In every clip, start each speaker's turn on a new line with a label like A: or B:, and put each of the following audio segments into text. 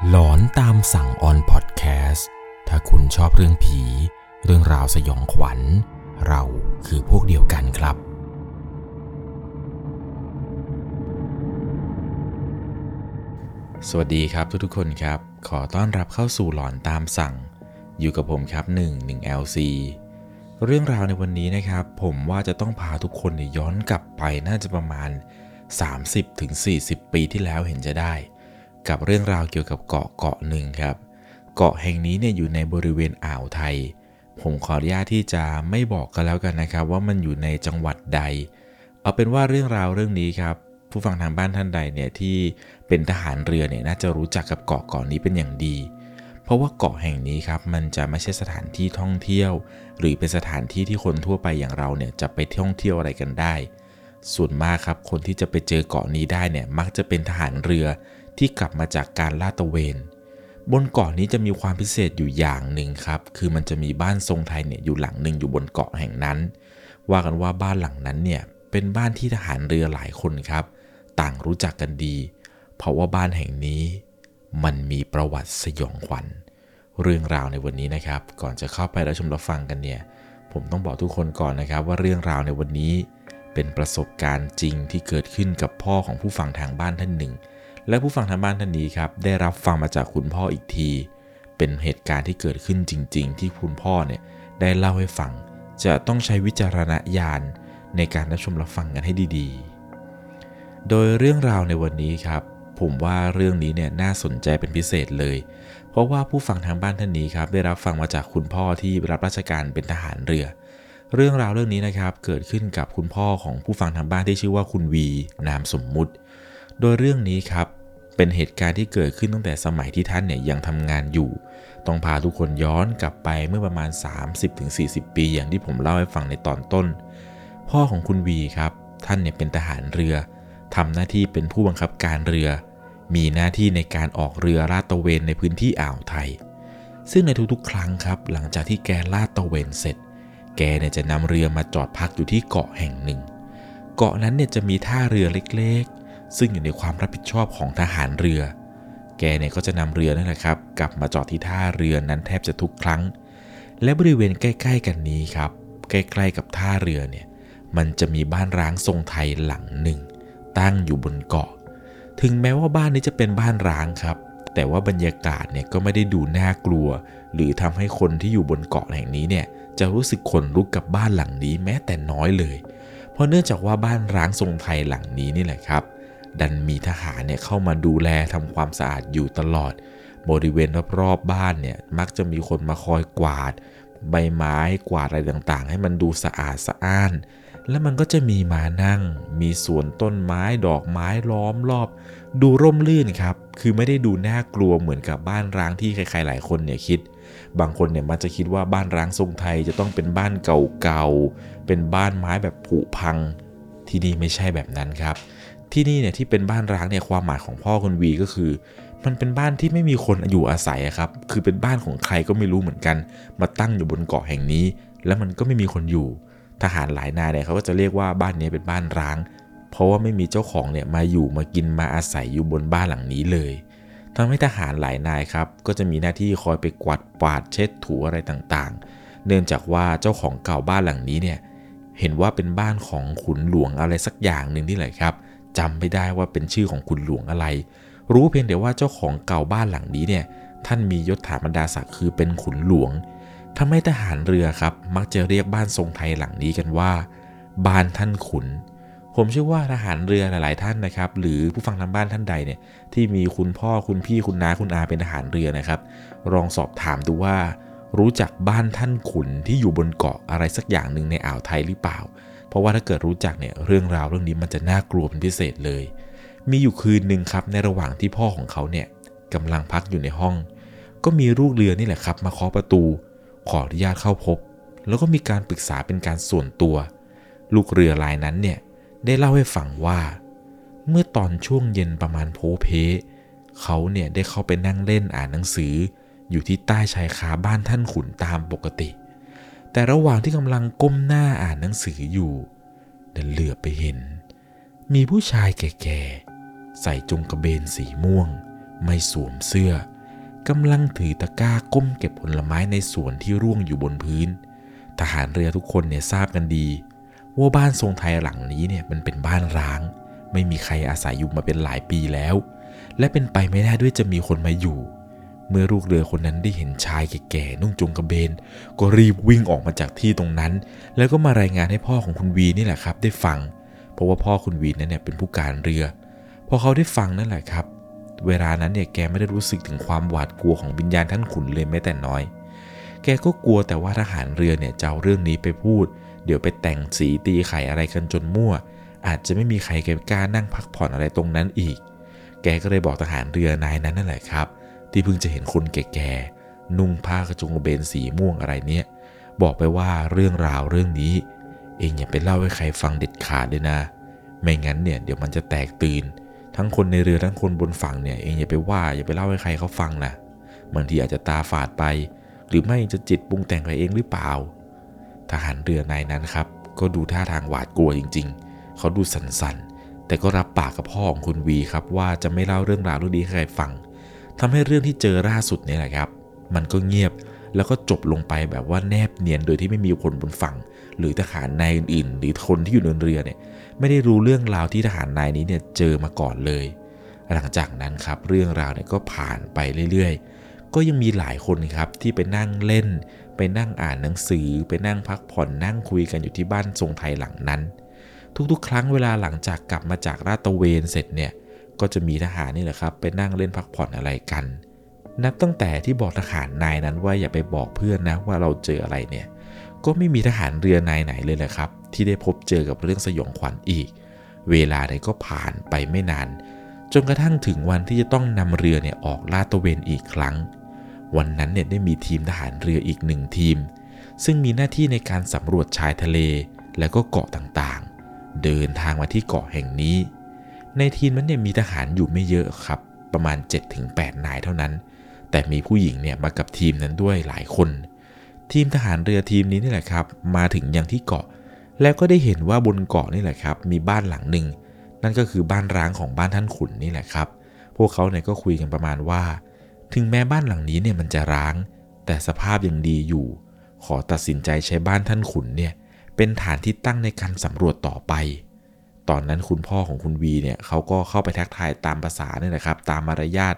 A: หลอนตามสั่งออนพอดแคสต์ถ้าคุณชอบเรื่องผี เรื่องราวสยองขวัญ เราคือพวกเดียวกันครับ สวัสดีครับทุกๆคนครับ ขอต้อนรับเข้าสู่หลอนตามสั่ง อยู่กับผมครับ 1 1 LC เรื่องราวในวันนี้นะครับ ผมว่าจะต้องพาทุกคนยย้อนกลับไปน่าจะประมาณ 30-40 ปีที่แล้วเห็นจะได้ กับเรื่องราวเกี่ยวกับเกาะเกาะหนึ่งครับ เกาะแห่งนี้เนี่ยอยู่ในบริเวณอ่าวไทย ผมขออนุญาตที่จะไม่บอกกันแล้วกันนะครับ ว่ามันอยู่ในจังหวัดใด เอาเป็นว่าเรื่องราวเรื่องนี้ครับ ผู้ฟังทางบ้านท่านใดเนี่ยที่เป็นทหารเรือเนี่ยน่าจะรู้จักกับเกาะเกาะนี้เป็นอย่างดี เพราะว่าเกาะแห่งนี้ครับมันจะไม่ใช่สถานที่ท่องเที่ยว หรือเป็นสถานที่ที่คนทั่วไปอย่างเราเนี่ยจะไปท่องเที่ยวอะไรกันได้ ส่วนมากครับคนที่จะไปเจอเกาะนี้ได้เนี่ยมักจะเป็นทหารเรือ ที่กลับมาจากการลาดตระเวน บนเกาะนี้จะมีความพิเศษอยู่อย่างหนึ่งครับ คือมันจะมีบ้านทรงไทยเนี่ยอยู่หลังหนึ่งอยู่บนเกาะแห่งนั้น ว่ากันว่าบ้านหลังนั้นเนี่ยเป็นบ้านที่ทหารเรือหลายคนครับ ต่างรู้จักกันดี เพราะว่าบ้านแห่งนี้ มันมีประวัติสยองขวัญ เรื่องราวในวันนี้นะครับ ก่อนจะเข้าไปรับชมรับฟังกันเนี่ย ผมต้องบอกทุกคนก่อนนะครับ ว่าเรื่องราวในวันนี้เป็นประสบการณ์จริงที่เกิดขึ้นกับพ่อของผู้ฟังทางบ้านท่านหนึ่ง และผู้ฟังทางบ้านท่านนี้ครับได้รับฟังมาจากคุณพ่ออีกที เป็นเหตุการณ์ที่เกิดขึ้นจริง ๆ ที่คุณพ่อเนี่ยได้เล่าให้ฟัง จะต้องใช้วิจารณญาณในการรับชมรับฟังกันให้ดีๆ โดยเรื่องราวในวันนี้ครับ ผมว่าเรื่องนี้เนี่ยน่าสนใจเป็นพิเศษเลย เพราะว่าผู้ฟังทางบ้านท่านนี้ครับได้รับฟังมาจากคุณพ่อที่รับราชการเป็นทหารเรือ เรื่องราวเรื่องนี้นะครับเกิดขึ้นกับคุณพ่อของผู้ฟังทางบ้านที่ชื่อว่าคุณวีนามสมมุติ โดยเรื่องนี้ครับเป็นเหตุการณ์ที่เกิดขึ้นตั้งแต่สมัยที่ท่านเนี่ยยังทำงานอยู่ ต้องพาทุกคนย้อนกลับไปเมื่อประมาณ 30-40 ปีอย่างที่ผมเล่าให้ฟังในตอนต้น พ่อของคุณวีครับท่านเนี่ยเป็นทหารเรือทำหน้าที่เป็นผู้บังคับการเรือ มีหน้าที่ในการออกเรือลาดตระเวนในพื้นที่อ่าวไทย ซึ่งในทุกๆ ครั้งครับ หลังจากที่แกลาดตระเวนเสร็จ แกเนี่ยจะนำเรือมาจอดพักอยู่ที่เกาะแห่งหนึ่ง เกาะนั้นเนี่ยจะมีท่าเรือเล็ก ซึ่งอยู่ในความรับผิดชอบของทหารเรือ แกเนี่ยก็จะนำเรือนั่นแหละครับ กลับมาจอดที่ท่าเรือนั้นแทบจะทุกครั้ง และบริเวณใกล้ ๆ กันนี้ครับ ใกล้ๆกับท่าเรือเนี่ย มันจะมีบ้านร้างทรงไทยหลังหนึ่ง ตั้งอยู่บนเกาะ ถึงแม้ว่าบ้านนี้จะเป็นบ้านร้างครับ แต่ว่าบรรยากาศเนี่ยก็ไม่ได้ดูน่ากลัว หรือทำให้คนที่อยู่บนเกาะแห่งนี้เนี่ยจะรู้สึกขนลุกกับบ้านหลังนี้แม้แต่น้อยเลย เพราะเนื่องจากว่าบ้านร้างทรงไทยหลังนี้นี่แหละครับ ดันมีทหารเนี่ยเข้ามาดูแลทำความสะอาดอยู่ตลอด บริเวณรอบๆบ้านเนี่ยมักจะมีคนมาคอยกวาด ใบไม้กวาดอะไรต่างๆ ให้มันดูสะอาดสะอ้าน แล้วมันก็จะมีมานั่ง มีสวนต้นไม้ดอกไม้ล้อมรอบ ดูร่มรื่นครับ คือไม่ได้ดูน่ากลัวเหมือนกับบ้านร้างที่ใครๆหลายคนเนี่ยคิดบางคนเนี่ยมันจะคิดว่าบ้านร้างทรงไทยจะต้องเป็นบ้านเก่าๆ เป็นบ้านไม้แบบผุพัง ที่นี่ไม่ใช่แบบนั้นครับ ที่นี่เนี่ยที่เป็นบ้านร้างเนี่ยความหมายของพ่อคุณวีก็คือ มันเป็นบ้านที่ไม่มีคนอยู่อาศัยครับ คือเป็นบ้านของใครก็ไม่รู้เหมือนกัน มาตั้งอยู่บนเกาะแห่งนี้ แล้วมันก็ไม่มีคนอยู่ ทหารหลายนายเนี่ยเขาก็จะเรียกว่าบ้านนี้เป็นบ้านร้าง เพราะว่าไม่มีเจ้าของเนี่ยมาอยู่มากินมาอาศัยอยู่บนบ้านหลังนี้เลยทำให้ทหารหลายนายครับ ก็จะมีหน้าที่คอยไปกวาดปาดเช็ดถูอะไรต่างๆ เนื่องจากว่าเจ้าของเก่าบ้านหลังนี้เนี่ยเห็นว่าเป็นบ้านของขุนหลวงอะไรสักอย่างหนึ่งนี่แหละครับ จำไม่ได้ว่าเป็นชื่อของขุนหลวงอะไร รู้เพียงแต่ว่าเจ้าของเก่าบ้านหลังนี้เนี่ยท่านมียศถาบรรดาศักดิ์คือเป็นขุนหลวงทำให้ทหารเรือครับ มักจะเรียกบ้านทรงไทยหลังนี้กันว่า บ้านท่านขุน ผมเชื่อว่าทหารเรือหลาย ๆ ท่านนะครับ หรือผู้ฟังทางบ้านท่านใดเนี่ยที่มีคุณพ่อคุณพี่คุณน้าคุณอาเป็นทหารเรือนะครับ ลองสอบถามดูว่า รู้จักบ้านท่านขุนที่อยู่บนเกาะอะไรสักอย่างหนึ่งในอ่าวไทยหรือเปล่า เพราะว่าถ้าเกิดรู้จักเนี่ยเรื่องราวเรื่องนี้มันจะน่ากลัวเป็นพิเศษเลย มีอยู่คืนหนึ่งครับในระหว่างที่พ่อของเขาเนี่ยกำลังพักอยู่ในห้อง ก็มีลูกเรือนี่แหละครับ มาเคาะประตู ขออนุญาตเข้าพบ แล้วก็มีการปรึกษาเป็นการส่วนตัว ลูกเรือรายนั้นเนี่ยได้เล่าให้ฟังว่า เมื่อตอนช่วงเย็นประมาณโพเพเขาเนี่ยได้เข้าไปนั่งเล่นอ่านหนังสือ อยู่ที่ใต้ชายคาบ้านท่านขุนตามปกติ แต่ระหว่างที่กำลังก้มหน้าอ่านหนังสืออยู่ดันเหลือบไปเห็น มีผู้ชายแก่ๆ ใส่จงกระเบนสีม่วง ไม่สวมเสื้อกำลังถือตะกร้าก้มเก็บผลไม้ในสวนที่ร่วงอยู่บนพื้น ทหารเรือทุกคนเนี่ยทราบกันดี ว่าบ้านทรงไทยหลังนี้เนี่ยมันเป็นบ้านร้าง ไม่มีใครอาศัยอยู่มาเป็นหลายปีแล้ว และเป็นไปไม่ได้ด้วยจะมีคนมาอยู่ เมื่อลูกเรือคนนั้นได้เห็นชายแก่ๆนุ่งจงกระเบน ก็รีบวิ่งออกมาจากที่ตรงนั้น แล้วก็มารายงานให้พ่อของคุณวีนี่แหละครับ ได้ฟัง เพราะว่าพ่อคุณวีนั้นเนี่ยเป็นผู้การเรือ พอเขาได้ฟังนั่นแหละครับ เวลานั้นเนี่ยแกไม่ได้รู้สึกถึงความหวาดกลัวของวิญญาณท่านขุนเลยแม้แต่น้อย แกก็กลัวแต่ว่าทหารเรือเนี่ยจะเอาเรื่องนี้ไปพูด เดี๋ยวไปแต่งสีตีไข่อะไรกันจนมั่ว อาจจะไม่มีใครแกล้านั่งพักผ่อนอะไรตรงนั้นอีก แกก็เลยบอกทหารเรือนายนั้นนั่นแหละครับ ที่เพิ่งจะเห็นคนแก่ๆนุ่งผ้ากระจงเบนสีม่วงอะไรเนี่ย บอกไปว่าเรื่องราวเรื่องนี้ เองอย่าไปเล่าให้ใครฟังเด็ดขาดเลยนะ ไม่งั้นเนี่ยเดี๋ยวมันจะแตกตื่น ทั้งคนในเรือทั้งคนบนฝั่งเนี่ยเองอย่าไปว่าอย่าไปเล่าให้ใครเขาฟังนะบางทีอาจจะตาฝาดไป หรือไม่จะจิตปรุงแต่งไปเองหรือเปล่า ทหารเรือนายนั้นครับ ก็ดูท่าทางหวาดกลัวจริง ๆ เขาดูสั่นๆแต่ก็รับปากกับพ่อของคุณวีครับว่าจะไม่เล่าเรื่องราวเรื่องนี้ให้ใครฟัง ทำให้เรื่องที่เจอล่าสุดเนี่ยแหละครับ มันก็เงียบแล้วก็จบลงไปแบบว่าแนบเนียนโดยที่ไม่มีคนบนฝั่ง หรือทหารนายอื่นๆ หรือคนที่อยู่บนเรือเนี่ยไม่ได้รู้เรื่องราวที่ทหารนายนี้เนี่ยเจอมาก่อนเลย หลังจากนั้นครับเรื่องราวเนี่ยก็ผ่านไปเรื่อยๆ ก็ยังมีหลายคนครับที่ไปนั่งเล่น ไปนั่งอ่านหนังสือ ไปนั่งพักผ่อนนั่งคุยกันอยู่ที่บ้านทรงไทยหลังนั้น ทุกๆ ครั้งเวลาหลังจากกลับมาจากราตะเวนเสร็จเนี่ย ก็จะมีทหารนี่แหละครับไปนั่งเล่นพักผ่อนอะไรกัน นับตั้งแต่ที่บอกทหารนายนั้นว่าอย่าไปบอกเพื่อนนะว่าเราเจออะไรเนี่ย ก็ไม่มีทหารเรือนายไหนเลยแหละครับ ที่ได้พบเจอกับเรื่องสยองขวัญอีก เวลาเนี่ยก็ผ่านไปไม่นาน จนกระทั่งถึงวันที่จะต้องนำเรือเนี่ยออกลาดตระเวนอีกครั้ง วันนั้นเนี่ยได้มีทีมทหารเรืออีกหนึ่งทีม ซึ่งมีหน้าที่ในการสำรวจชายทะเลและก็เกาะต่างๆ เดินทางมาที่เกาะแห่งนี้ ในทีมนั้นเนี่ยมีทหารอยู่ไม่เยอะครับ ประมาณ 7-8 นายเท่านั้น แต่มีผู้หญิงเนี่ยมากับทีมนั้นด้วยหลายคน ทีมทหารเรือทีมนี้นี่แหละครับ มาถึงยังที่เกาะ แล้วก็ได้เห็นว่าบนเกาะนี่แหละครับ มีบ้านหลังหนึ่งนั่นก็คือบ้านร้างของบ้านท่านขุนนี่แหละครับ พวกเขาเนี่ยก็คุยกันประมาณว่า ถึงแม้บ้านหลังนี้เนี่ยมันจะร้าง แต่สภาพยังดีอยู่ ขอตัดสินใจใช้บ้านท่านขุนเนี่ยเป็นฐานที่ตั้งในการสำรวจต่อไป ตอนนั้นคุณพ่อของคุณวีเนี่ยเขาก็เข้าไปทักทายตามภาษาเนี่ยนะครับ ตามมารยาท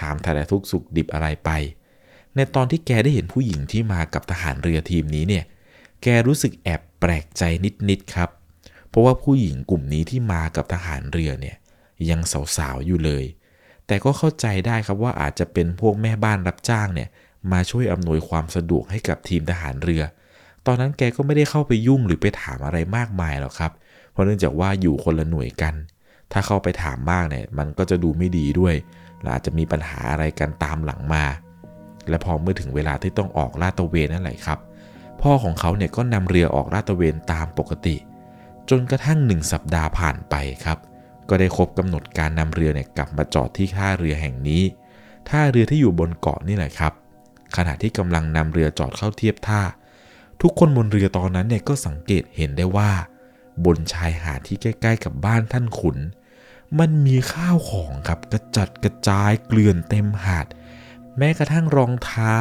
A: ถามถ่ายทุกสุขดิบอะไรไป ในตอนที่แกได้เห็นผู้หญิงที่มากับทหารเรือทีมนี้เนี่ย แกรู้สึกแอบแปลกใจนิดๆครับ เพราะว่าผู้หญิงกลุ่มนี้ที่มากับทหารเรือเนี่ยยังสาวๆอยู่เลย แต่ก็เข้าใจได้ครับว่าอาจจะเป็นพวกแม่บ้านรับจ้างเนี่ยมาช่วยอำนวยความสะดวกให้กับทีมทหารเรือ ตอนนั้นแกก็ไม่ได้เข้าไปยุ่งหรือไปถามอะไรมากมายหรอกครับ เพราะเนื่องจากว่าอยู่คนละหน่วยกัน ถ้าเข้าไปถามมากเนี่ยมันก็จะดูไม่ดีด้วยและอาจจะมีปัญหาอะไรกันตามหลังมา และพอเมื่อถึงเวลาที่ต้องออกลาดตระเวนนั่นแหละครับ พ่อของเขาเนี่ยก็นำเรือออกลาดตระเวนตามปกติ จนกระทั่งหนึ่งสัปดาห์ผ่านไปครับ ก็ได้ครบกำหนดการนำเรือเนี่ยกลับมาจอดที่ท่าเรือแห่งนี้ท่าเรือที่อยู่บนเกาะนี่แหละครับ ขณะที่กำลังนำเรือจอดเข้าเทียบท่า ทุกคนบนเรือตอนนั้นเนี่ยก็สังเกตเห็นได้ว่า บนชายหาดที่ใกล้ๆกับบ้านท่านขุน มันมีข้าวของครับกระจัดกระจายเกลื่อนเต็มหาด แม้กระทั่งรองเท้า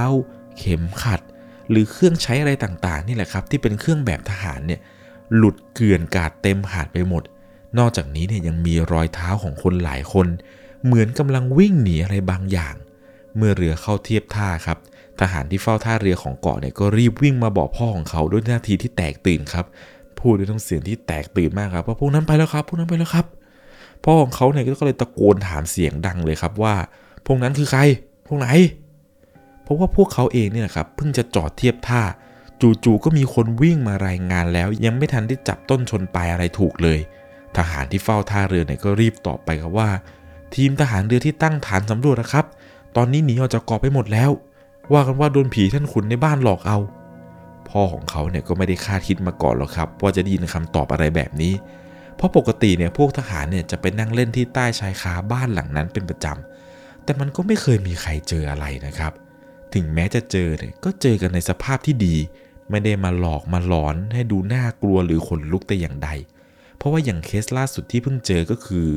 A: เข็มขัด หรือเครื่องใช้อะไรต่างๆ นี่แหละครับ ที่เป็นเครื่องแบบทหารเนี่ยหลุดเกลื่อนกาดเต็มหาดไปหมด นอกจากนี้เนี่ยยังมีรอยเท้าของคนหลายคน เหมือนกำลังวิ่งหนีอะไรบางอย่าง เมื่อเรือเข้าเทียบท่าครับทหารที่เฝ้าท่าเรือของเกาะเนี่ยก็รีบวิ่งมาบอกพ่อของเขาด้วยท่าทีที่แตกตื่นครับ พูดด้วยน้ำเสียงที่แตกตื่นมากครับว่าพวกนั้นไปแล้วครับ พวกนั้นไปแล้วครับพ่อของเขาเนี่ยก็เลยตะโกนถามเสียงดังเลยครับว่า พวกนั้นคือใคร พวกไหน เพราะว่าพวกเขาเองเนี่ยครับเพิ่งจะจอดเทียบท่า จู่ๆก็มีคนวิ่งมารายงานแล้ว ยังไม่ทันได้จับต้นชนปลายอะไรถูกเลย ทหารที่เฝ้าท่าเรือเนี่ยก็รีบตอบไปครับว่า ทีมทหารเรือที่ตั้งฐานสำรวจนะครับ ตอนนี้หนีออกจากเกาะไปหมดแล้ว ว่ากันว่าโดนผีท่านขุนในบ้านหลอกเอา พ่อของเขาเนี่ยก็ไม่ได้คาดคิดมาก่อนหรอกครับ ว่าจะได้ยินคำตอบอะไรแบบนี้ เพราะปกติเนี่ยพวกทหารเนี่ยจะไปนั่งเล่นที่ใต้ชายคาบ้านหลังนั้นเป็นประจำแต่มันก็ไม่เคยมีใครเจออะไรนะครับ ถึงแม้จะเจอเนี่ยก็เจอกันในสภาพที่ดี ไม่ได้มาหลอกมาหลอนให้ดูน่ากลัวหรือขนลุกแต่อย่างใด เพราะว่าอย่างเคสล่าสุดที่เพิ่งเจอก็คือ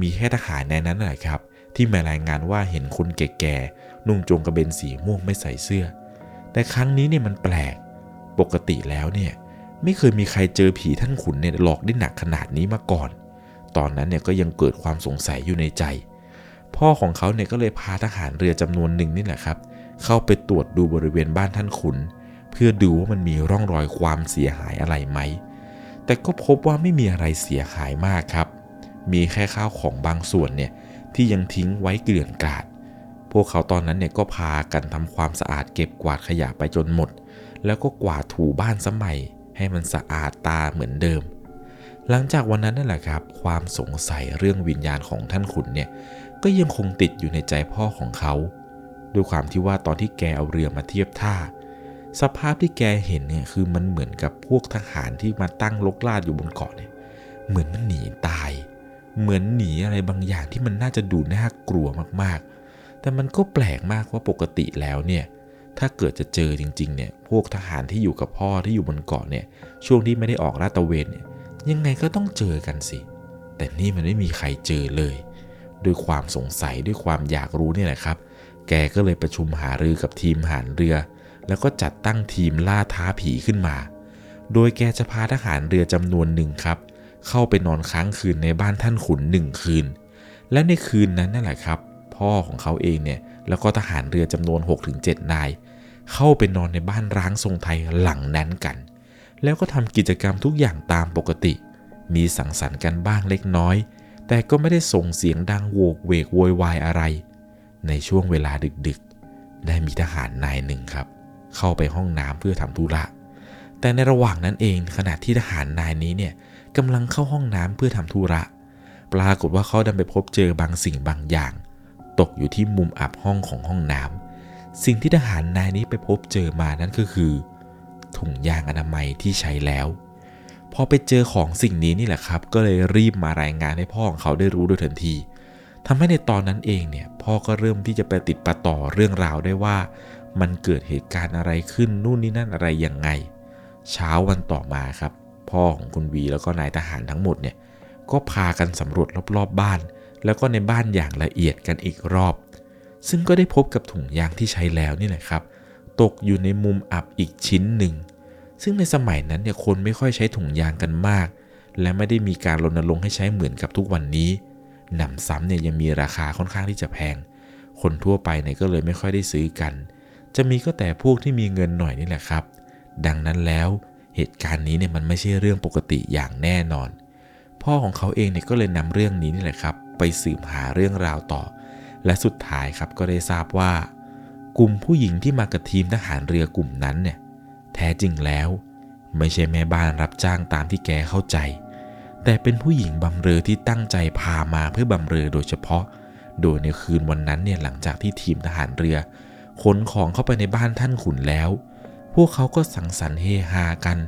A: มีแค่ทหารในนั้นแหละครับที่มารายงานว่าเห็นคนแก่ๆนุ่งโจงกระเบนสีม่วงไม่ใส่เสื้อ แต่ครั้งนี้เนี่ยมันแปลก ปกติแล้วเนี่ยไม่เคยมีใครเจอผีท่านขุนเนี่ยหลอกได้หนักขนาดนี้มาก่อน ตอนนั้นเนี่ยก็ยังเกิดความสงสัยอยู่ในใจ พ่อของเขาเนี่ยก็เลยพาทหารเรือจำนวนหนึ่งนี่แหละครับ เข้าไปตรวจดูบริเวณบ้านท่านขุน เพื่อดูว่ามันมีร่องรอยความเสียหายอะไรไหม แต่ก็พบว่าไม่มีอะไรเสียหายมากครับ มีแค่ข้าวของบางส่วนเนี่ยที่ยังทิ้งไว้เกลื่อนกลาด พวกเขาตอนนั้นเนี่ยก็พากันทำความสะอาดเก็บกวาดขยะไปจนหมด แล้วก็กวาดถูบ้านสมัยให้มันสะอาดตาเหมือนเดิม หลังจากวันนั้นนั่นแหละครับ ความสงสัยเรื่องวิญญาณของท่านขุนเนี่ยก็ยังคงติดอยู่ในใจพ่อของเขา ด้วยความที่ว่าตอนที่แกเอาเรือมาเทียบท่า สภาพที่แกเห็นเนี่ยคือมันเหมือนกับพวกทหารที่มาตั้งลกลาดอยู่บนเกาะเนี่ยเหมือนมันหนีตาย เหมือนหนีอะไรบางอย่างที่มันน่าจะดูน่ากลัวมากๆ แต่มันก็แปลกมากว่าปกติแล้วเนี่ย ถ้าเกิดจะเจอจริงๆเนี่ยพวกทหารที่อยู่กับพ่อที่อยู่บนเกาะเนี่ยช่วงที่ไม่ได้ออกลาดตระเวนเนี่ยยังไงก็ต้องเจอกันสิ แต่นี่มันไม่มีใครเจอเลย ด้วยความสงสัยด้วยความอยากรู้เนี่ยแหละครับ แกก็เลยประชุมหารือกับทีมหารเรือ แล้วก็จัดตั้งทีมล่าท้าผีขึ้นมา โดยแกจะพาทหารเรือจำนวนหนึ่งครับ เข้าไปนอนค้างคืนในบ้านท่านขุนหนึ่งคืน และในคืนนั้นนั่นแหละครับ พ่อของเขาเองเนี่ยแล้วก็ทหารเรือจำนวน 6-7 นาย เข้าไปนอนในบ้านร้างทรงไทยหลังนั้นกัน แล้วก็ทำกิจกรรมทุกอย่างตามปกติ มีสังสรรค์กันบ้างเล็กน้อย แต่ก็ไม่ได้ส่งเสียงดังโวกเวกโวยวายอะไร ในช่วงเวลาดึกๆ ได้มีทหารนายหนึ่งครับ เข้าไปห้องน้ำเพื่อทำธุระ แต่ในระหว่างนั้นเองขณะที่ทหารนายนี้เนี่ยกำลังเข้าห้องน้ำเพื่อทำธุระ ปรากฏว่าเขาดันไปพบเจอบางสิ่งบางอย่าง ตกอยู่ที่มุมอับห้องของห้องน้ำ สิ่งที่ทหารนายนี้ไปพบเจอมานั่นก็คือ ถุงยางอนามัยที่ใช้แล้ว พอไปเจอของสิ่งนี้นี่แหละครับ ก็เลยรีบมารายงานให้พ่อของเขาได้รู้โดยทันทีทำให้ในตอนนั้นเองเนี่ยพ่อก็เริ่มที่จะไปติดประต่อเรื่องราวได้ว่า มันเกิดเหตุการณ์อะไรขึ้นนู่นนี่นั่นอะไรยังไง เช้าวันต่อมาครับ พ่อของคุณวีแล้วก็นายทหารทั้งหมดเนี่ยก็พากันสำรวจรอบๆบบ้าน แล้วก็ในบ้านอย่างละเอียดกันอีกรอบ ซึ่งก็ได้พบกับถุงยางที่ใช้แล้วนี่แหละครับ ตกอยู่ในมุมอับอีกชิ้นหนึ่ง ซึ่งในสมัยนั้นเนี่ยคนไม่ค่อยใช้ถุงยางกันมาก และไม่ได้มีการรณรงค์ให้ใช้เหมือนกับทุกวันนี้หนำซ้ำเนี่ยยังมีราคาค่อนข้างที่จะแพง คนทั่วไปเนี่ยก็เลยไม่ค่อยได้ซื้อกัน จะมีก็แต่พวกที่มีเงินหน่อยนี่แหละครับ ดังนั้นแล้วเหตุการณ์นี้เนี่ยมันไม่ใช่เรื่องปกติอย่างแน่นอน พ่อของเขาเองเนี่ยก็เลยนำเรื่องนี้นี่แหละครับ ไปสืบหาเรื่องราวต่อ และสุดท้ายครับก็ได้ทราบว่า กลุ่มผู้หญิงที่มากับทีมทหารเรือกลุ่มนั้นเนี่ยแท้จริงแล้ว ไม่ใช่แม่บ้านรับจ้างตามที่แกเข้าใจ แต่เป็นผู้หญิงบำเรอที่ตั้งใจพามาเพื่อบำเรอโดยเฉพาะ โดยในคืนวันนั้นเนี่ยหลังจากที่ทีมทหารเรือขนของเข้าไปในบ้านท่านขุนแล้ว พวกเขาก็สังสรรค์เฮฮากัน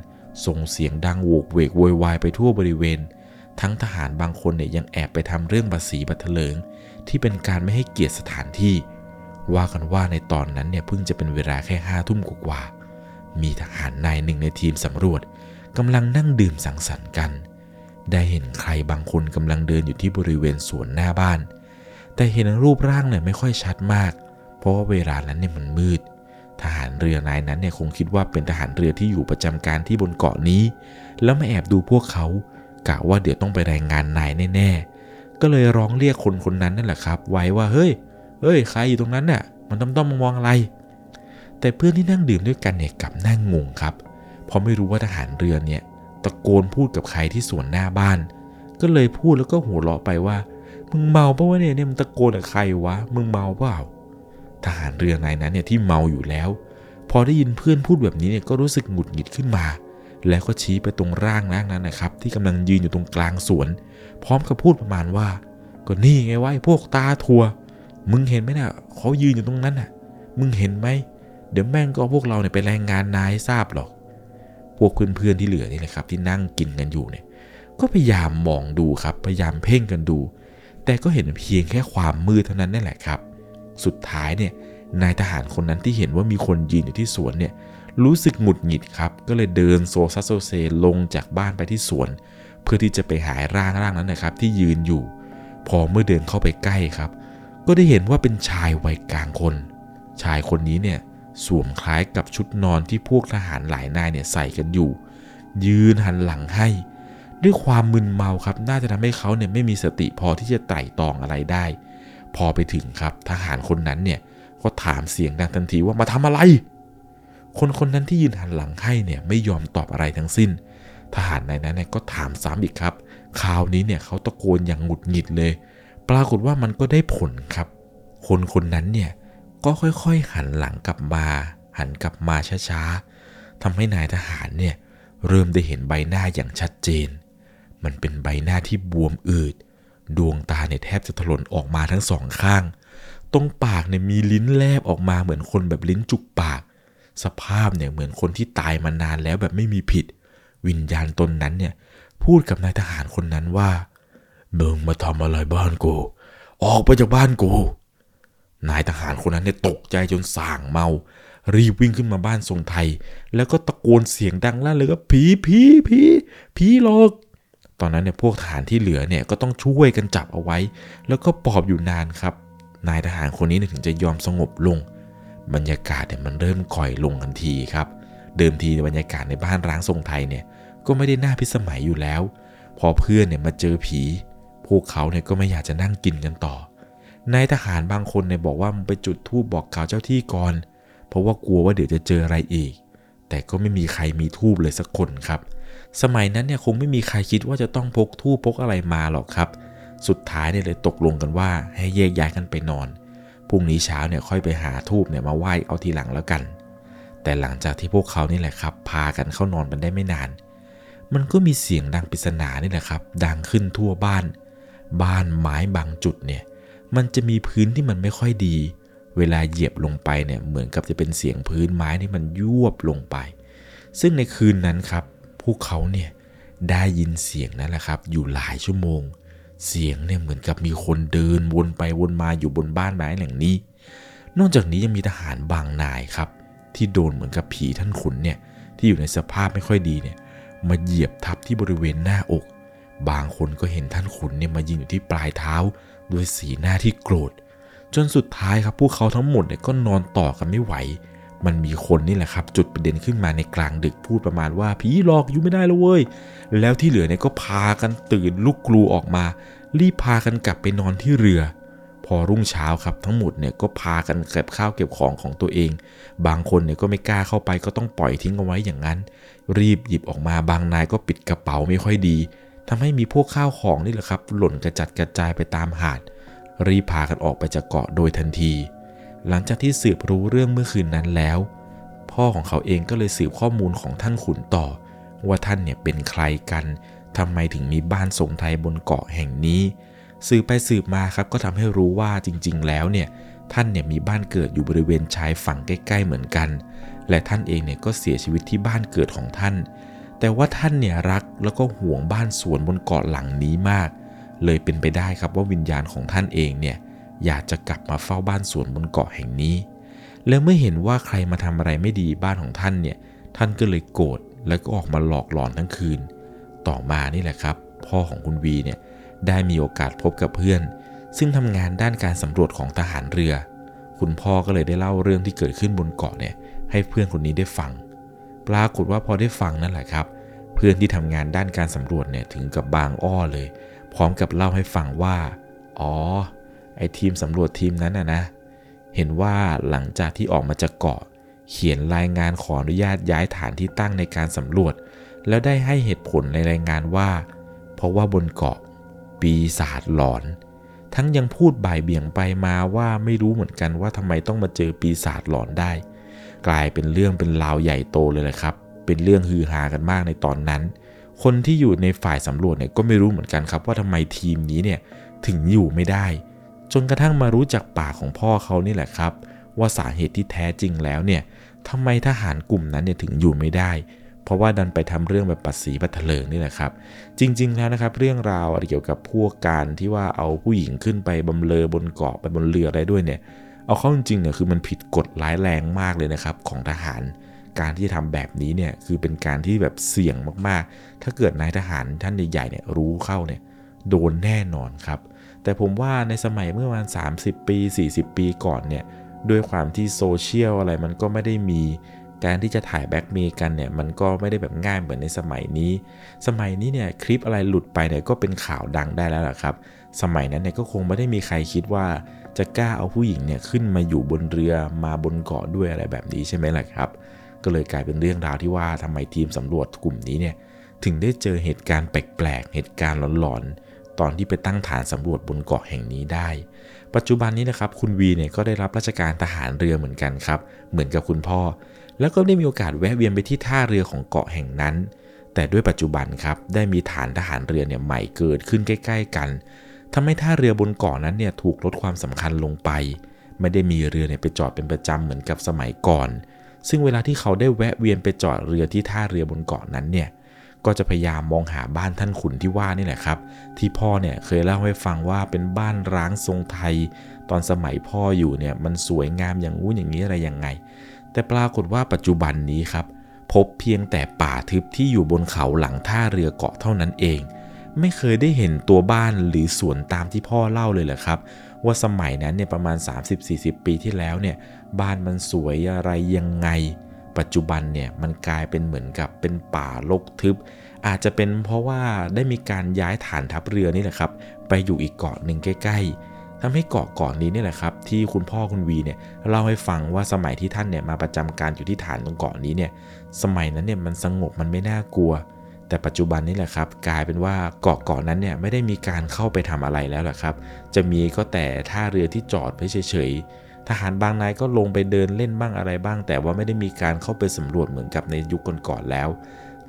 A: ส่งเสียงดังโวกเวกโวยวายไปทั่วบริเวณ ทั้งทหารบางคนเนี่ยยังแอบไปทำเรื่องบัสีบัตรเถลิง ที่เป็นการไม่ให้เกียรติสถานที่ ว่ากันว่าในตอนนั้นเนี่ยเพิ่งจะเป็นเวลาแค่ห้าทุ่มกว่ามีทหารนายหนึ่งในทีมสำรวจกำลังนั่งดื่มสังสรรค์กัน ได้เห็นใครบางคนกำลังเดินอยู่ที่บริเวณสวนหน้าบ้าน แต่เห็นรูปร่างเนี่ยไม่ค่อยชัดมาก เพราะว่าเวลานั้นเนี่ยมันมืด ทหารเรือนายนั้นเนี่ยคงคิดว่าเป็นทหารเรือที่อยู่ประจำการที่บนเกาะนี้ แล้วมาแอบดูพวกเขากะว่าเดี๋ยวต้องไปรายงานนายแน่ๆ ก็เลยร้องเรียกคนคนนั้นนั่นแหละครับ ไว้ว่าเฮ้ยเฮ้ยใครอยู่ตรงนั้นน่ะ มันต้อมต้อมมองอะไร แต่เพื่อนที่นั่งดื่มด้วยกันเนี่ยกลับนั่งงงครับเพราะไม่รู้ว่าทหารเรือเนี่ยตะโกนพูดกับใครที่สวนหน้าบ้าน ก็เลยพูดแล้วก็หัวเราะไปว่า มึงเมาปะวะเนี่ยเนี่ยมึงตะโกนกับใครวะ มึงเมาเปล่า ทหารเรือนายนั้นเนี่ยที่เมาอยู่แล้ว พอได้ยินเพื่อนพูดแบบนี้เนี่ยก็รู้สึกหงุดหงิดขึ้นมา แล้วก็ชี้ไปตรงร่างร่างนั้นนะครับ ที่กำลังยืนอยู่ตรงกลางสวน พร้อมกับพูดประมาณว่า ก็นี่ไงวะไอ้พวกตาทัว มึงเห็นไหมน่ะเขายืนอยู่ตรงนั้นน่ะ มึงเห็นไหม เดี๋ยวแม่งก็พวกเราเนี่ยไปรายงานนายทราบหรอก พวกเพื่อนๆที่เหลือนี่แหละครับ ที่นั่งกินกันอยู่เนี่ย ก็พยายามมองดูครับ พยายามเพ่งกันดู แต่ก็เห็นเพียงแค่ความมืดเท่านั้นนั่นแหละครับ สุดท้ายเนี่ยนายทหารคนนั้นที่เห็นว่ามีคนยืนอยู่ที่สวนเนี่ย รู้สึกหงุดหงิดครับ ก็เลยเดินโซซัสโซเซลงจากบ้านไปที่สวน เพื่อที่จะไปหายร่างร่างนั้นนะครับ ที่ยืนอยู่ พอเมื่อเดินเข้าไปใกล้ครับ ก็ได้เห็นว่าเป็นชายวัยกลางคน ชายคนนี้เนี่ยสวมคล้ายกับชุดนอนที่พวกทหารหลายนายเนี่ยใส่กันอยู่ ยืนหันหลังให้ ด้วยความมึนเมาครับ น่าจะทำให้เขาเนี่ยไม่มีสติพอที่จะไต่ตองอะไรได้ พอไปถึงครับทหารคนนั้นเนี่ยก็ถามเสียงดังทันทีว่ามาทำอะไร คนคนนั้นที่ยืนหันหลังให้เนี่ยไม่ยอมตอบอะไรทั้งสิ้น ทหารในนั้นเนี่ยก็ถามซ้ำอีกครับ คราวนี้เนี่ยเขาตะโกนอย่างหงุดหงิดเลย ปรากฏว่ามันก็ได้ผลครับ คนคนนั้นเนี่ยก็ค่อยๆ หันหลังกลับมา หันกลับมาช้าๆทำให้นายทหารเนี่ยเริ่มได้เห็นใบหน้าอย่างชัดเจน มันเป็นใบหน้าที่บวมอืด ดวงตาเนี่ยแทบจะถลนออกมาทั้งสองข้าง ตรงปากเนี่ยมีลิ้นแลบออกมาเหมือนคนแบบลิ้นจุกปาก สภาพเนี่ยเหมือนคนที่ตายมานานแล้วแบบไม่มีผิด วิญญาณตนนั้นเนี่ยพูดกับนายทหารคนนั้นว่ามึงมาทำอะไรบ้านกู ออกไปจากบ้านกู นายทหารคนนั้นเนี่ยตกใจจนส่างเมา รีบวิ่งขึ้นมาบ้านทรงไทย แล้วก็ตะโกนเสียงดังลั่นเลยก็ผีผีผีผีหลอกตอนนั้นเนี่ยพวกทหารที่เหลือเนี่ยก็ต้องช่วยกันจับเอาไว้ แล้วก็ปอบอยู่นานครับ นายทหารคนนี้นถึงจะยอมสงบลง บรรยากาศเนี่ยมันเริ่มก่อยลงทันทีครับ เดิมทีบรรยากาศในบ้านร้างทรงไทยเนี่ยก็ไม่ได้น่าพิสมัยอยู่แล้ว พอเพื่อนเนี่ยมาเจอผี พวกเขาเนี่ยก็ไม่อยากจะนั่งกินกันต่อนายทหารบางคนเนี่ยบอกว่ามึงไปจุดธูปบอกกล่าวเจ้าที่ก่อน เพราะว่ากลัวว่าเดี๋ยวจะเจออะไรอีก แต่ก็ไม่มีใครมีทูบเลยสักคนครับ สมัยนั้นเนี่ยคงไม่มีใครคิดว่าจะต้องพกทูบพกอะไรมาหรอกครับ สุดท้ายเนี่ยเลยตกลงกันว่าให้แยกย้ายกันไปนอน พรุ่งนี้เช้าเนี่ยค่อยไปหาทูบเนี่ยมาไหว้เอาทีหลังแล้วกัน แต่หลังจากที่พวกเขานี่แหละครับ พากันเข้านอนกันได้ไม่นาน มันก็มีเสียงดังปริศนานี่แหละครับ ดังขึ้นทั่วบ้าน บ้านไม้บางจุดเนี่ยมันจะมีพื้นที่มันไม่ค่อยดี เวลาเหยียบลงไปเนี่ยเหมือนกับจะเป็นเสียงพื้นไม้ที่มันยวบลงไป ซึ่งในคืนนั้นครับ พวกเขาเนี่ยได้ยินเสียงนั่นแหละครับ อยู่หลายชั่วโมง เสียงเนี่ยเหมือนกับมีคนเดินวนไปวนมาอยู่บนบ้านไม้หลังนี้ นอกจากนี้ยังมีทหารบางนายครับ ที่โดนเหมือนกับผีท่านขุนเนี่ยที่อยู่ในสภาพไม่ค่อยดีเนี่ยมาเหยียบทับที่บริเวณหน้าอก บางคนก็เห็นท่านขุนเนี่ยมายิงอยู่ที่ปลายเท้าด้วยสีหน้าที่โกรธ จนสุดท้ายครับพวกเขาทั้งหมดเนี่ยก็นอนต่อกันไม่ไหว มันมีคนนี่แหละครับ จุดประเด็นขึ้นมาในกลางดึกพูดประมาณว่าผีหลอกอยู่ไม่ได้แล้วเว้ย แล้วที่เหลือเนี่ยก็พากันตื่นลุกกลูออกมา รีบพากันกลับไปนอนที่เรือ พอรุ่งเช้าครับทั้งหมดเนี่ยก็พากันเก็บข้าวเก็บของของตัวเอง บางคนเนี่ยก็ไม่กล้าเข้าไปก็ต้องปล่อยทิ้งเอาไว้อย่างนั้น รีบหยิบออกมาบางนายก็ปิดกระเป๋าไม่ค่อยดีทำให้มีพวกข้าวของนี่แหละครับ หล่นกระจัดกระจายไปตามหาด รีบพากันออกไปจากเกาะโดยทันที หลังจากที่สืบรู้เรื่องเมื่อคืนนั้นแล้ว พ่อของเขาเองก็เลยสืบข้อมูลของท่านขุนต่อ ว่าท่านเนี่ยเป็นใครกันทำไมถึงมีบ้านทรงไทยบนเกาะแห่งนี้ สืบไปสืบมาครับก็ทำให้รู้ว่าจริง ๆ แล้วเนี่ยท่านเนี่ยมีบ้านเกิดอยู่บริเวณชายฝั่งใกล้ ๆ เหมือนกัน และท่านเองเนี่ยก็เสียชีวิตที่บ้านเกิดของท่าน แต่ว่าท่านเนี่ยรักแล้วก็ห่วงบ้านสวนบนเกาะหลังนี้มาก เลยเป็นไปได้ครับว่าวิญญาณของท่านเองเนี่ย อยากจะกลับมาเฝ้าบ้านสวนบนเกาะแห่งนี้ แล้วเมื่อเห็นว่าใครมาทำอะไรไม่ดีบ้านของท่านเนี่ย ท่านก็เลยโกรธแล้วก็ออกมาหลอกหลอนทั้งคืน ต่อมานี่แหละครับ พ่อของคุณวีเนี่ยได้มีโอกาสพบกับเพื่อน ซึ่งทำงานด้านการสำรวจของทหารเรือ คุณพ่อก็เลยได้เล่าเรื่องที่เกิดขึ้นบนเกาะเนี่ยให้เพื่อนคนนี้ได้ฟัง ปรากฏว่าพอได้ฟังนั่นแหละครับ เพื่อนที่ทำงานด้านการสำรวจเนี่ยถึงกับบางอ้อเลย พร้อมกับเล่าให้ฟังว่า อ๋อ อทีมสำรวจทีมนั้นนะนะ เห็นว่าหลังจากที่ออกมาจากเกาะ เขียนรายงานขออนุญาตย้ายฐานที่ตั้งในการสำรวจ แล้วได้ให้เหตุผลในรายงานว่า เพราะว่าบนเกาะ ปีศาจหลอน ทั้งยังพูดบ่ายเบี่ยงไปมาว่าไม่รู้เหมือนกันว่าทำไมต้องมาเจอปีศาจหลอนได้ กลายเป็นเรื่องเป็นราวใหญ่โตเลยแหละครับ เป็นเรื่องฮือฮากันมากในตอนนั้นคนที่อยู่ในฝ่ายสำรวจเนี่ยก็ไม่รู้เหมือนกันครับว่าทำไมทีมนี้เนี่ยถึงอยู่ไม่ได้ จนกระทั่งมารู้จากปากของพ่อเขานี่แหละครับ ว่าสาเหตุที่แท้จริงแล้วเนี่ยทำไมทหารกลุ่มนั้นเนี่ยถึงอยู่ไม่ได้ เพราะว่าดันไปทำเรื่องแบบปัดสีปัดเถลิงนี่แหละครับ จริง ๆ แล้วนะครับเรื่องราวเกี่ยวกับพวกการที่ว่าเอาผู้หญิงขึ้นไปบำเลอบนเกาะไปบนเรืออะไรด้วยเนี่ยเอาเข้าจริงๆเนี่ยคือมันผิดกฎร้ายแรงมากเลยนะครับของทหารการที่จะทำแบบนี้เนี่ยคือเป็นการที่แบบเสี่ยงมากๆ ถ้าเกิดนายทหารท่านใหญ่ๆเนี่ยรู้เข้าเนี่ยโดนแน่นอนครับ แต่ผมว่าในสมัยเมื่อประมาณ 30 ปี 40 ปีก่อนเนี่ยด้วยความที่โซเชียลอะไรมันก็ไม่ได้มี การที่จะถ่ายแบ็กเมย์กันเนี่ยมันก็ไม่ได้แบบง่ายเหมือนในสมัยนี้ สมัยนี้เนี่ยคลิปอะไรหลุดไปเนี่ยก็เป็นข่าวดังได้แล้วล่ะครับ สมัยนั้นเนี่ยก็คงไม่ได้มีใครคิดว่าจะกล้าเอาผู้หญิงเนี่ยขึ้นมาอยู่บนเรือมาบนเกาะด้วยอะไรแบบนี้ใช่ไหมล่ะครับ ก็เลยกลายเป็นเรื่องราวที่ว่าทำไมทีมสำรวจกลุ่มนี้เนี่ยถึงได้เจอเหตุการณ์แปลกๆ เหตุการณ์หลอนๆ ตอนที่ไปตั้งฐานสำรวจบนเกาะแห่งนี้ได้ ปัจจุบันนี้นะครับคุณวีเนี่ยก็ได้รับราชการทหารเรือเหมือนกันครับ เหมือนกับคุณพ่อ แล้วก็ได้มีโอกาสแวะเวียนไปที่ท่าเรือของเกาะแห่งนั้น แต่ด้วยปัจจุบันครับได้มีฐานทหารเรือเนี่ยใหม่เกิดขึ้นใกล้ ๆ กันทำให้ท่าเรือบนเกาะนั้นเนี่ยถูกลดความสำคัญลงไป ไม่ได้มีเรือเนี่ยไปจอดเป็นประจำเหมือนกับสมัยก่อน ซึ่งเวลาที่เขาได้แวะเวียนไปจอดเรือที่ท่าเรือบนเกาะนั้นเนี่ย ก็จะพยายามมองหาบ้านท่านขุนที่ว่านี่แหละครับ ที่พ่อเนี่ยเคยเล่าให้ฟังว่าเป็นบ้านร้างทรงไทย ตอนสมัยพ่ออยู่เนี่ยมันสวยงามอย่างงู้นอย่างนี้อะไรยังไง แต่ปรากฏว่าปัจจุบันนี้ครับ พบเพียงแต่ป่าทึบที่อยู่บนเขาหลังท่าเรือเกาะเท่านั้นเอง ไม่เคยได้เห็นตัวบ้านหรือสวนตามที่พ่อเล่าเลยแหละครับ ว่าสมัยนั้นเนี่ยประมาณ 30-40 ปีที่แล้วเนี่ยบ้านมันสวยอะไรยังไง ปัจจุบันเนี่ยมันกลายเป็นเหมือนกับเป็นป่ารกทึบ อาจจะเป็นเพราะว่าได้มีการย้ายฐานทัพเรือนี่แหละครับ ไปอยู่อีกเกาะหนึ่งใกล้ ๆทำให้เกาะเกาะนี้นี่แหละครับที่คุณพ่อคุณวีเนี่ยเล่าให้ฟังว่าสมัยที่ท่านเนี่ยมาประจำการอยู่ที่ฐานตรงเกาะนี้เนี่ยสมัยนั้นเนี่ยมันสงบมันไม่น่ากลัว แต่ปัจจุบันนี้แหละครับ กลายเป็นว่าเกาะเกาะนั้นเนี่ยไม่ได้มีการเข้าไปทำอะไรแล้วแหละครับ จะมีก็แต่ท่าเรือที่จอดไว้เฉยๆ ทหารบางนายก็ลงไปเดินเล่นบ้างอะไรบ้าง แต่ว่าไม่ได้มีการเข้าไปสำรวจเหมือนกับในยุคก่อนๆแล้ว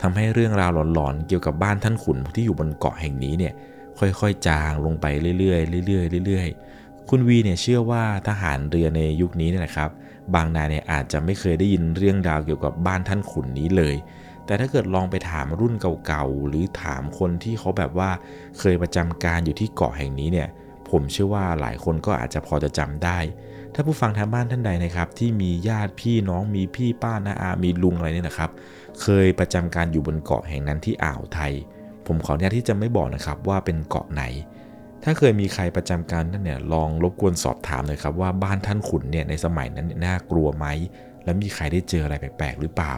A: ทำให้เรื่องราวหลอนๆ เกี่ยวกับบ้านท่านขุนที่อยู่บนเกาะแห่งนี้เนี่ยค่อยๆ จางลงไปเรื่อยๆเรื่อยๆเรื่อยๆ คุณวีเนี่ยเชื่อว่าทหารเรือในยุคนี้เนี่ยนะครับ บางนายเนี่ยอาจจะไม่เคยได้ยินเรื่องราวเกี่ยวกับบ้านท่านขุนนี้เลย แต่ถ้าเกิดลองไปถามรุ่นเก่าๆ หรือถามคนที่เขาแบบว่าเคยประจำการอยู่ที่เกาะแห่งนี้เนี่ย ผมเชื่อว่าหลายคนก็อาจจะพอจะจำได้ ถ้าผู้ฟังทางบ้านท่านใดนะครับ ที่มีญาติพี่น้องมีพี่ป้านาอามีลุงอะไรเนี่ยนะครับ เคยประจำการอยู่บนเกาะแห่งนั้นที่อ่าวไทย ผมขออนุญาตที่จะไม่บอกนะครับว่าเป็นเกาะไหน ถ้าเคยมีใครประจำการนั่นเนี่ยลองรบกวนสอบถามเลยครับว่าบ้านท่านขุนเนี่ยในสมัยนั้นน่ากลัวไหมและมีใครได้เจออะไรแปลกๆหรือเปล่า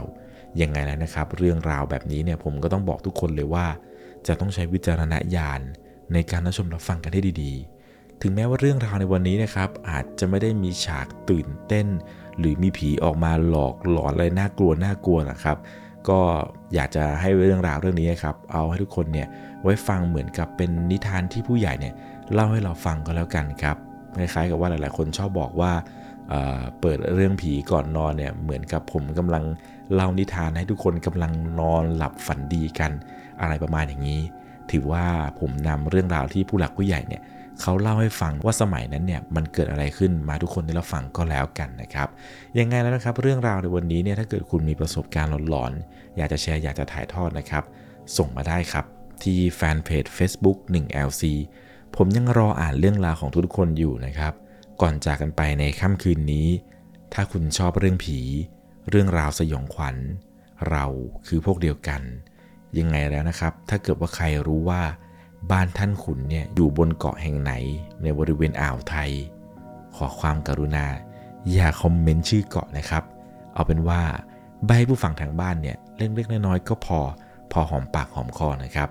A: ยังไงแล้วนะครับ เรื่องราวแบบนี้เนี่ยผมก็ต้องบอกทุกคนเลยว่า จะต้องใช้วิจารณญาณในการรับชมรับฟังกันให้ดีๆ ถึงแม้ว่าเรื่องราวในวันนี้นะครับ อาจจะไม่ได้มีฉากตื่นเต้น หรือมีผีออกมาหลอกหลอนอะไรน่ากลัวน่ากลัวนะครับ ก็อยากจะให้เรื่องราวเรื่องนี้ครับ เอาให้ทุกคนเนี่ยไว้ฟังเหมือนกับเป็นนิทานที่ผู้ใหญ่เนี่ยเล่าให้เราฟังก็แล้วกันครับคล้ายๆกับว่าหลาย ๆ คนชอบบอกว่าเเปิดเรื่องผีก่อนนอนเนี่ยเหมือนกับผมกำลังเล่านิทานให้ทุกคนกำลังนอนหลับฝันดีกัน อะไรประมาณอย่างนี้ ถือว่าผมนำเรื่องราวที่ผู้หลักผู้ใหญ่เนี่ย เขาเล่าให้ฟังว่าสมัยนั้นเนี่ยมันเกิดอะไรขึ้นมาทุกคนได้รับฟังก็แล้วกันนะครับยังไงแล้วนะครับเรื่องราวในวันนี้เนี่ยถ้าเกิดคุณมีประสบการณ์หลอนๆอยากจะแชร์อยากจะถ่ายทอดนะครับ ส่งมาได้ครับ ที่แฟนเพจ Facebook 1LC ผมยังรออ่านเรื่องราวของทุกคนอยู่นะครับ ก่อนจากกันไปในค่ำคืนนี้ ถ้าคุณชอบเรื่องผี เรื่องราวสยองขวัญ เราคือพวกเดียวกัน ยังไงแล้วนะครับ ถ้าเกิดว่าใครรู้ว่า บ้านท่านขุนเนี่ยอยู่บนเกาะแห่งไหนในบริเวณอ่าวไทย ขอความกรุณา อย่าคอมเมนต์ชื่อเกาะนะครับ เอาเป็นว่าใบผู้ฟังทางบ้านเนี่ยเล็กๆน้อยๆก็พอพอหอมปากหอมคอนะครับ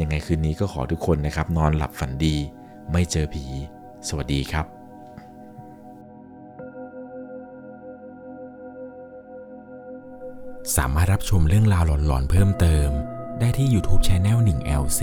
A: ยังไงคืนนี้ก็ขอทุกคนนะครับ นอนหลับฝันดี ไม่เจอผี สวัสดีครับ
B: สามารถรับชมเรื่องราวหลอนๆเพิ่มเติม ได้ที่ YouTube Channel 1 LC